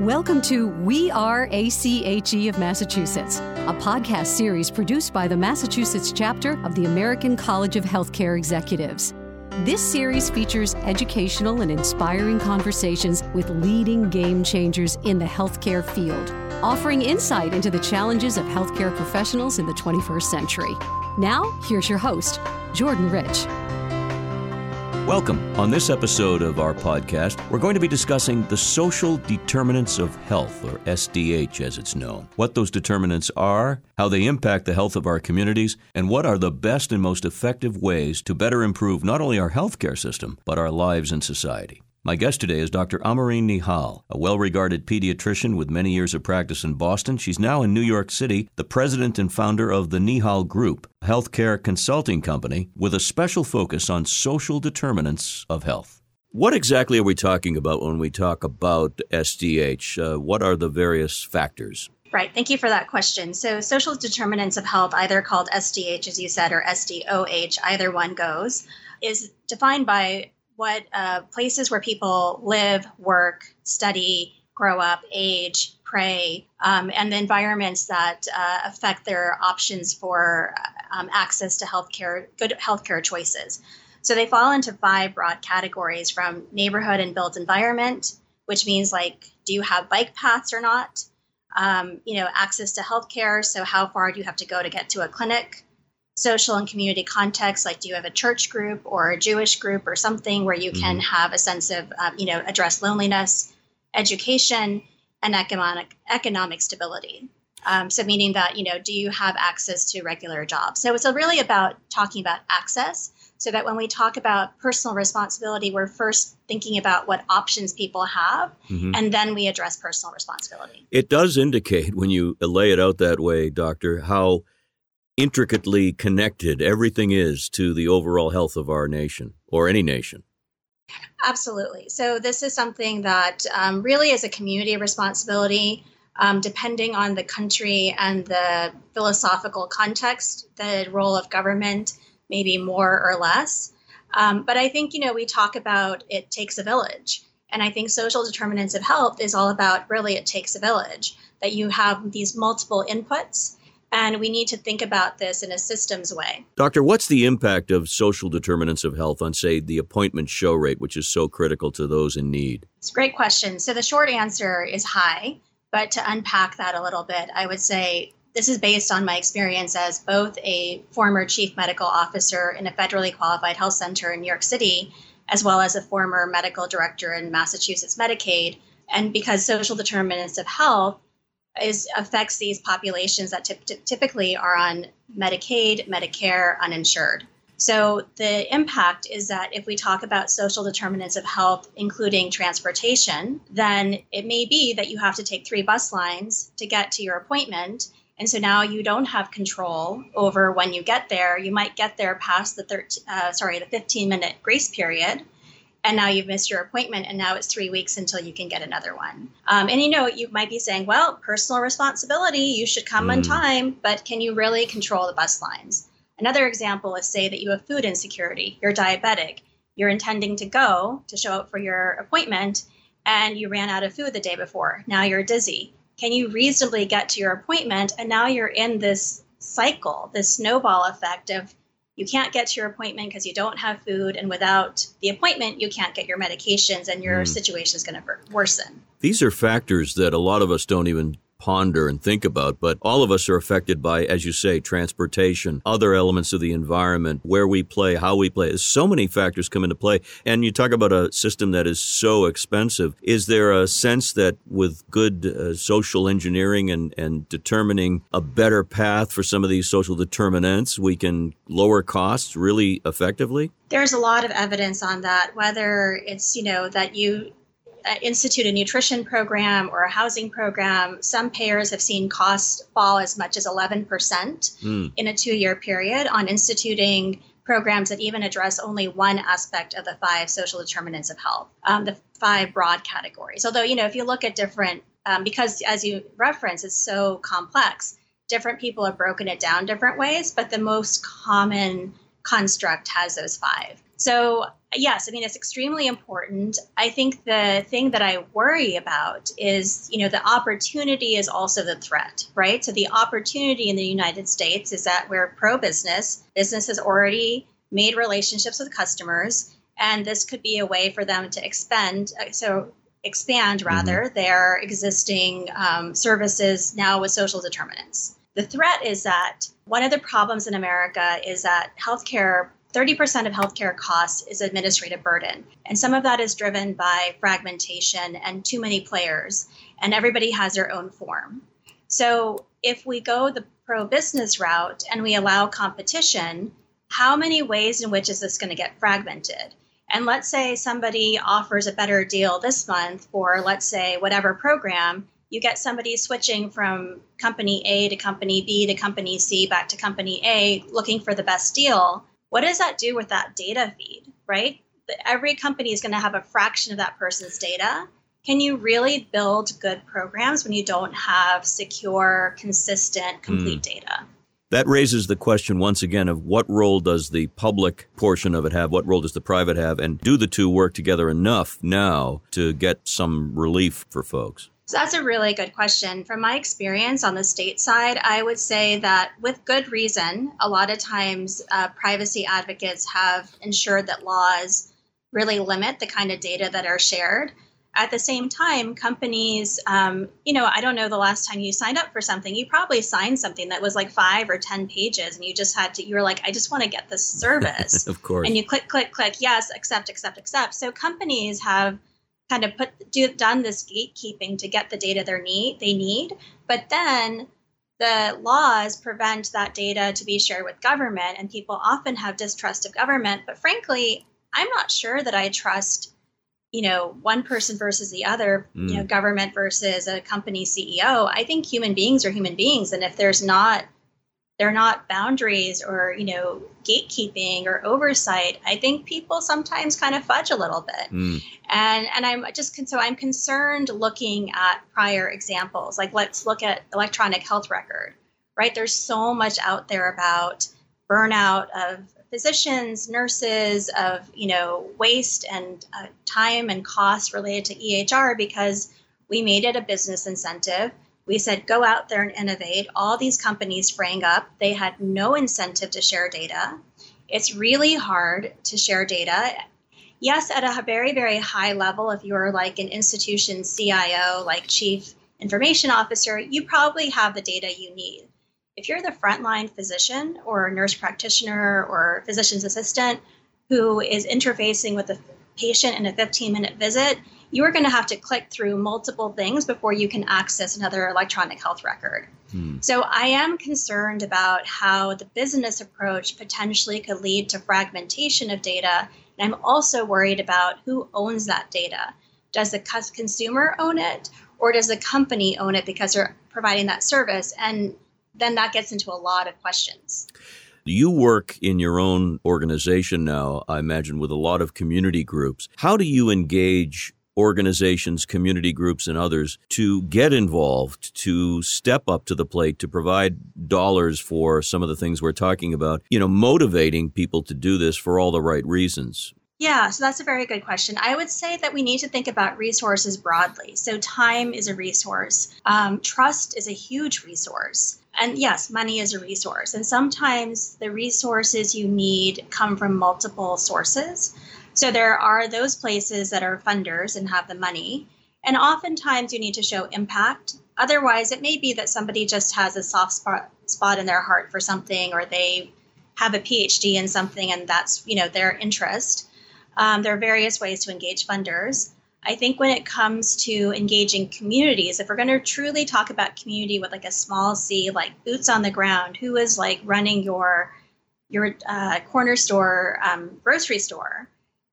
Welcome to We Are ACHE of Massachusetts, a podcast series produced by the Massachusetts chapter of the American College of Healthcare Executives. This series features educational and inspiring conversations with leading game changers in the healthcare field, offering insight into the challenges of healthcare professionals in the 21st century. Now, here's your host, Jordan Rich. Welcome. On this episode of our podcast, we're going to be discussing the social determinants of health, or SDH as it's known. What those determinants are, how they impact the health of our communities, and what are the best and most effective ways to better improve not only our healthcare system, but our lives in society. My guest today is Dr. Amareen Nehal, a well regarded pediatrician with many years of practice in Boston. She's now in New York City, the president and founder of the Nehal Group, a healthcare consulting company with a special focus on social determinants of health. What exactly are we talking about when we talk about SDH? Uh, what are the various factors? Right. Thank you for that question. So, social determinants of health, either called SDH, as you said, or SDOH, either one goes, is defined by what uh, places where people live, work, study, grow up, age, pray, um, and the environments that uh, affect their options for um, access to healthcare, good healthcare choices. So they fall into five broad categories from neighborhood and built environment, which means like, do you have bike paths or not? Um, you know, access to healthcare. So how far do you have to go to get to a clinic? Social and community context like do you have a church group or a jewish group or something where you can mm-hmm. have a sense of um, you know address loneliness education and economic economic stability um, so meaning that you know do you have access to regular jobs so it's really about talking about access so that when we talk about personal responsibility we're first thinking about what options people have mm-hmm. and then we address personal responsibility it does indicate when you lay it out that way doctor how intricately connected everything is to the overall health of our nation or any nation. Absolutely. So, this is something that um, really is a community responsibility. Um, depending on the country and the philosophical context, the role of government may be more or less. Um, but I think, you know, we talk about it takes a village. And I think social determinants of health is all about really it takes a village, that you have these multiple inputs and we need to think about this in a systems way. Doctor, what's the impact of social determinants of health on, say, the appointment show rate, which is so critical to those in need? It's a great question. So the short answer is high. But to unpack that a little bit, I would say this is based on my experience as both a former chief medical officer in a federally qualified health center in New York City, as well as a former medical director in Massachusetts Medicaid. And because social determinants of health is affects these populations that typically are on Medicaid, Medicare, uninsured. So the impact is that if we talk about social determinants of health, including transportation, then it may be that you have to take three bus lines to get to your appointment. And so now you don't have control over when you get there. You might get there past the 13, uh, sorry, the 15 minute grace period and now you've missed your appointment and now it's three weeks until you can get another one. Um, and you know you might be saying well personal responsibility you should come mm. on time but can you really control the bus lines? Another example is say that you have food insecurity you're diabetic you're intending to go to show up for your appointment and you ran out of food the day before. Now you're dizzy. Can you reasonably get to your appointment and now you're in this cycle this snowball effect of you can't get to your appointment because you don't have food and without the appointment you can't get your medications and your mm. situation is going to worsen these are factors that a lot of us don't even ponder and think about. But all of us are affected by, as you say, transportation, other elements of the environment, where we play, how we play. There's so many factors come into play. And you talk about a system that is so expensive. Is there a sense that with good uh, social engineering and, and determining a better path for some of these social determinants, we can lower costs really effectively? There's a lot of evidence on that, whether it's, you know, that you institute a nutrition program or a housing program, some payers have seen costs fall as much as 11% mm. in a two year period on instituting programs that even address only one aspect of the five social determinants of health, um, the five broad categories. Although, you know, if you look at different, um, because as you reference, it's so complex, different people have broken it down different ways, but the most common construct has those five. So yes, I mean, it's extremely important. I think the thing that I worry about is, you know, the opportunity is also the threat, right? So the opportunity in the United States is that we're pro business. Business has already made relationships with customers, and this could be a way for them to expend. Uh, so expand rather mm-hmm. their existing um, services now with social determinants. The threat is that one of the problems in America is that healthcare 30% of healthcare costs is administrative burden. And some of that is driven by fragmentation and too many players, and everybody has their own form. So if we go the pro business route and we allow competition, how many ways in which is this going to get fragmented? And let's say somebody offers a better deal this month for, let's say, whatever program, you get somebody switching from company A to company B to company C back to company A looking for the best deal what does that do with that data feed, right? Every company is going to have a fraction of that person's data. Can you really build good programs when you don't have secure, consistent, complete mm. data? That raises the question once again of what role does the public portion of it have? What role does the private have? And do the two work together enough now to get some relief for folks? So that's a really good question. From my experience on the state side, I would say that with good reason, a lot of times uh, privacy advocates have ensured that laws really limit the kind of data that are shared. At the same time, companies, um, you know, I don't know the last time you signed up for something, you probably signed something that was like five or 10 pages and you just had to, you were like, I just want to get this service. of course. And you click, click, click, yes, accept, accept, accept. So companies have kind of put do, done this gatekeeping to get the data they need they need but then the laws prevent that data to be shared with government and people often have distrust of government but frankly i'm not sure that i trust you know one person versus the other mm. you know mm. government versus a company ceo i think human beings are human beings and if there's not they're not boundaries or you know gatekeeping or oversight i think people sometimes kind of fudge a little bit. Mm. and and i'm just so i'm concerned looking at prior examples. Like let's look at electronic health record right? There's so much out there about burnout of physicians nurses of you know waste and uh, time and cost related to ehr because we made it a business incentive we said, go out there and innovate. All these companies sprang up. They had no incentive to share data. It's really hard to share data. Yes, at a very, very high level, if you're like an institution CIO, like chief information officer, you probably have the data you need. If you're the frontline physician or nurse practitioner or physician's assistant who is interfacing with the patient in a 15 minute visit, you are going to have to click through multiple things before you can access another electronic health record. Hmm. So I am concerned about how the business approach potentially could lead to fragmentation of data. And I'm also worried about who owns that data. Does the consumer own it or does the company own it because they're providing that service? And then that gets into a lot of questions. You work in your own organization now, I imagine, with a lot of community groups. How do you engage organizations, community groups, and others to get involved, to step up to the plate, to provide dollars for some of the things we're talking about, you know, motivating people to do this for all the right reasons? Yeah, so that's a very good question. I would say that we need to think about resources broadly. So, time is a resource, um, trust is a huge resource. And yes, money is a resource. And sometimes the resources you need come from multiple sources. So there are those places that are funders and have the money. And oftentimes you need to show impact. Otherwise, it may be that somebody just has a soft spot, spot in their heart for something or they have a PhD in something and that's, you know, their interest. Um, there are various ways to engage funders. I think when it comes to engaging communities, if we're going to truly talk about community with like a small c, like boots on the ground, who is like running your your uh, corner store, um, grocery store,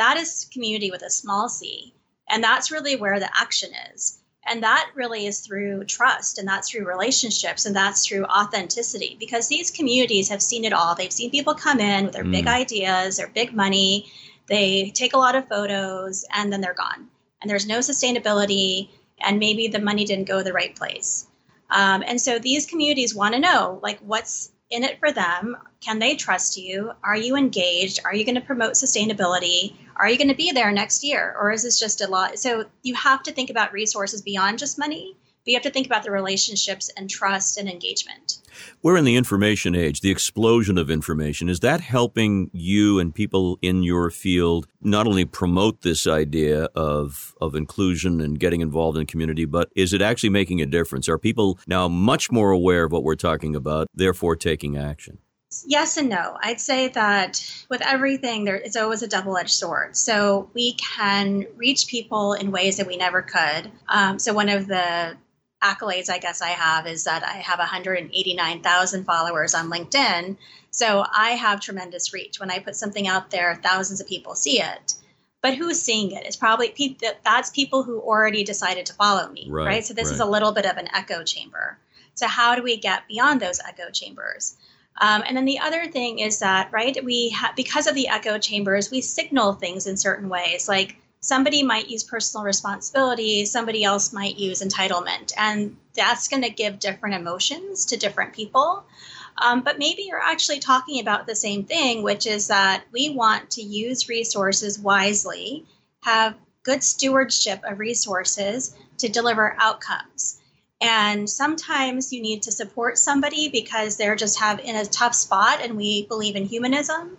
that is community with a small c. And that's really where the action is. And that really is through trust and that's through relationships and that's through authenticity because these communities have seen it all. They've seen people come in with their mm. big ideas, their big money, they take a lot of photos and then they're gone. And there's no sustainability and maybe the money didn't go the right place. Um, and so these communities want to know like what's in it for them? Can they trust you? Are you engaged? Are you going to promote sustainability? Are you going to be there next year? Or is this just a lot? So you have to think about resources beyond just money but you have to think about the relationships and trust and engagement. We're in the information age, the explosion of information. Is that helping you and people in your field not only promote this idea of, of inclusion and getting involved in community, but is it actually making a difference? Are people now much more aware of what we're talking about, therefore taking action? Yes and no. I'd say that with everything, there it's always a double-edged sword. So we can reach people in ways that we never could. Um, so one of the accolades I guess I have is that I have 189,000 followers on LinkedIn. So I have tremendous reach. When I put something out there, thousands of people see it. But who's seeing it? It's probably people that's people who already decided to follow me, right? right? So this right. is a little bit of an echo chamber. So how do we get beyond those echo chambers? Um, and then the other thing is that, right, we ha- because of the echo chambers, we signal things in certain ways, like somebody might use personal responsibility, somebody else might use entitlement. And that's going to give different emotions to different people. Um, but maybe you're actually talking about the same thing, which is that we want to use resources wisely, have good stewardship of resources to deliver outcomes. And sometimes you need to support somebody because they're just have in a tough spot and we believe in humanism.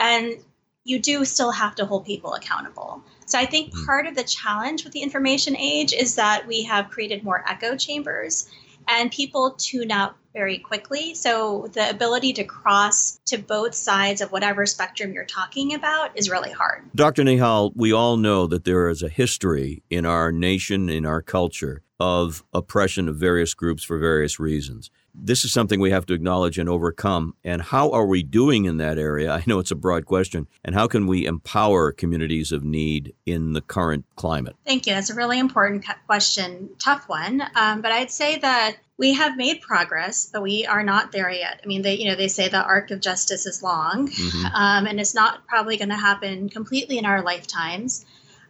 And you do still have to hold people accountable. So I think hmm. part of the challenge with the information age is that we have created more echo chambers and people tune out very quickly. So the ability to cross to both sides of whatever spectrum you're talking about is really hard. Dr. Nehal, we all know that there is a history in our nation, in our culture, of oppression of various groups for various reasons this is something we have to acknowledge and overcome. And how are we doing in that area? I know it's a broad question. And how can we empower communities of need in the current climate? Thank you. That's a really important question, tough one. Um, but I'd say that we have made progress, but we are not there yet. I mean, they, you know, they say the arc of justice is long, mm-hmm. um, and it's not probably going to happen completely in our lifetimes.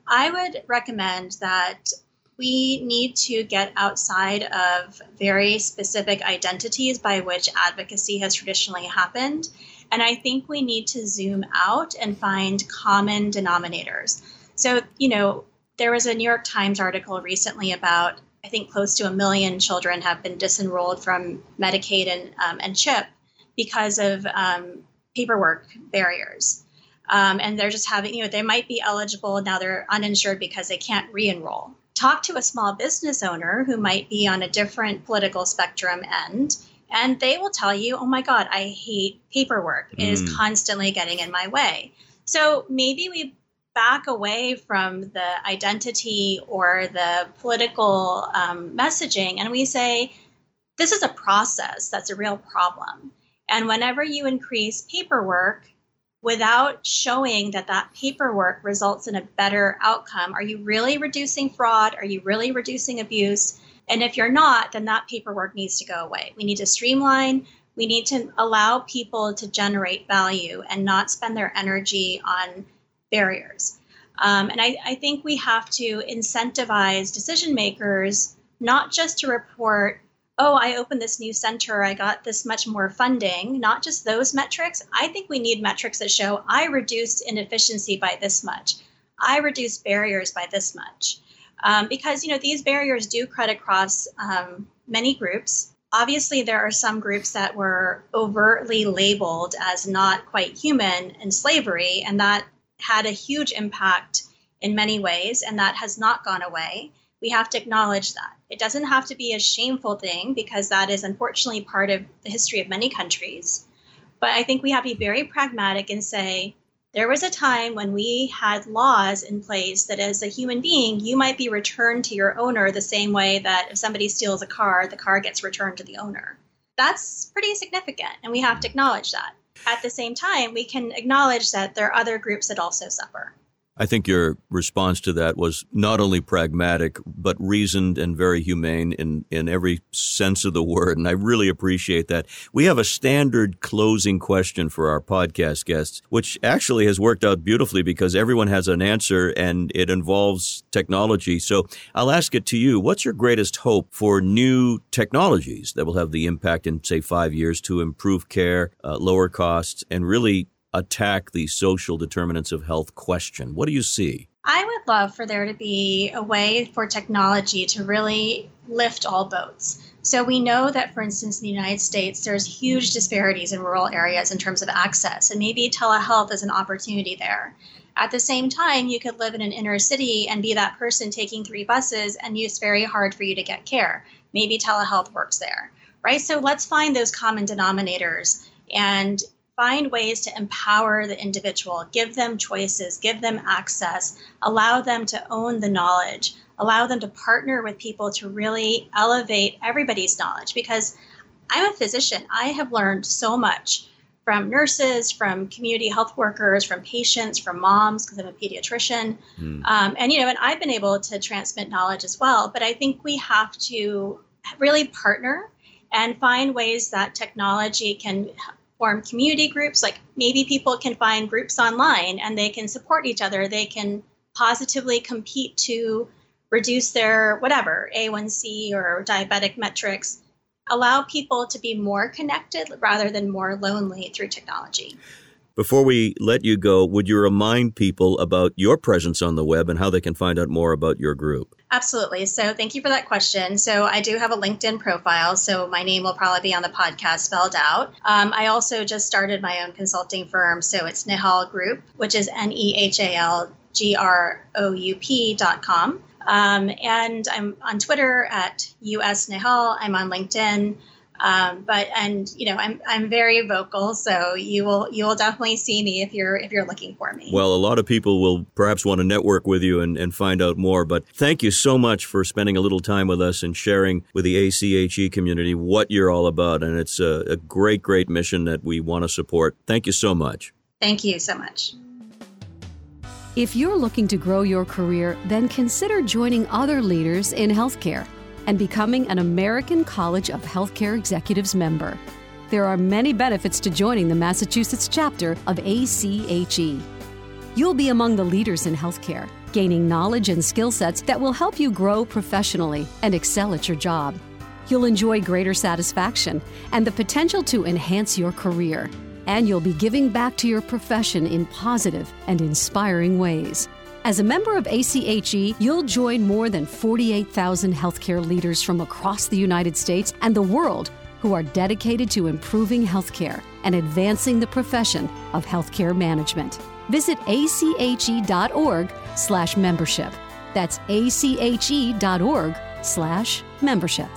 I would recommend that we need to get outside of very specific identities by which advocacy has traditionally happened. And I think we need to zoom out and find common denominators. So, you know, there was a New York Times article recently about, I think, close to a million children have been disenrolled from Medicaid and, um, and CHIP because of um, paperwork barriers. Um, and they're just having, you know, they might be eligible, now they're uninsured because they can't re enroll talk to a small business owner who might be on a different political spectrum end and they will tell you, oh my God, I hate paperwork. It mm. is constantly getting in my way. So maybe we back away from the identity or the political um, messaging and we say, this is a process that's a real problem. And whenever you increase paperwork, without showing that that paperwork results in a better outcome. Are you really reducing fraud? Are you really reducing abuse? And if you're not, then that paperwork needs to go away. We need to streamline. We need to allow people to generate value and not spend their energy on barriers. Um, and I, I think we have to incentivize decision makers not just to report oh, I opened this new center, I got this much more funding, not just those metrics. I think we need metrics that show I reduced inefficiency by this much, I reduced barriers by this much. Um, because you know these barriers do cut across um, many groups. Obviously, there are some groups that were overtly labeled as not quite human in slavery, and that had a huge impact in many ways, and that has not gone away we have to acknowledge that. It doesn't have to be a shameful thing because that is unfortunately part of the history of many countries. But I think we have to be very pragmatic and say, there was a time when we had laws in place that as a human being, you might be returned to your owner the same way that if somebody steals a car, the car gets returned to the owner. That's pretty significant, and we have to acknowledge that. At the same time, we can acknowledge that there are other groups that also suffer. I think your response to that was not only pragmatic, but reasoned and very humane in, in every sense of the word. And I really appreciate that. We have a standard closing question for our podcast guests, which actually has worked out beautifully because everyone has an answer and it involves technology. So I'll ask it to you. What's your greatest hope for new technologies that will have the impact in, say, five years to improve care, uh, lower costs, and really attack the social determinants of health question? What do you see? I would love for there to be a way for technology to really lift all boats. So we know that, for instance, in the United States, there's huge disparities in rural areas in terms of access, and maybe telehealth is an opportunity there. At the same time, you could live in an inner city and be that person taking three buses, and it's very hard for you to get care. Maybe telehealth works there, right? So let's find those common denominators and find ways to empower the individual, give them choices, give them access, allow them to own the knowledge, allow them to partner with people to really elevate everybody's knowledge. Because I'm a physician, I have learned so much from nurses, from community health workers, from patients, from moms, because I'm a pediatrician. Mm. Um, and, you know, and I've been able to transmit knowledge as well. But I think we have to really partner and find ways that technology can form community groups. Like maybe people can find groups online and they can support each other. They can positively compete to reduce their whatever, A1C or diabetic metrics. Allow people to be more connected rather than more lonely through technology. Before we let you go, would you remind people about your presence on the web and how they can find out more about your group? Absolutely. So, thank you for that question. So, I do have a LinkedIn profile. So, my name will probably be on the podcast spelled out. Um, I also just started my own consulting firm. So, it's Nehal Group, which is N E H A L G R O U P dot com. Um, and I'm on Twitter at US Nehal. I'm on LinkedIn. Um, but and you know I'm I'm very vocal, so you will you will definitely see me if you're if you're looking for me. Well, a lot of people will perhaps want to network with you and, and find out more. But thank you so much for spending a little time with us and sharing with the ACHE community what you're all about. And it's a, a great great mission that we want to support. Thank you so much. Thank you so much. If you're looking to grow your career, then consider joining other leaders in healthcare and becoming an American College of Healthcare Executives member. There are many benefits to joining the Massachusetts chapter of ACHE. You'll be among the leaders in healthcare, gaining knowledge and skill sets that will help you grow professionally and excel at your job. You'll enjoy greater satisfaction and the potential to enhance your career. And you'll be giving back to your profession in positive and inspiring ways. As a member of ACHE, you'll join more than 48,000 healthcare leaders from across the United States and the world who are dedicated to improving healthcare and advancing the profession of healthcare management. Visit ache.org/membership. That's ache.org/membership.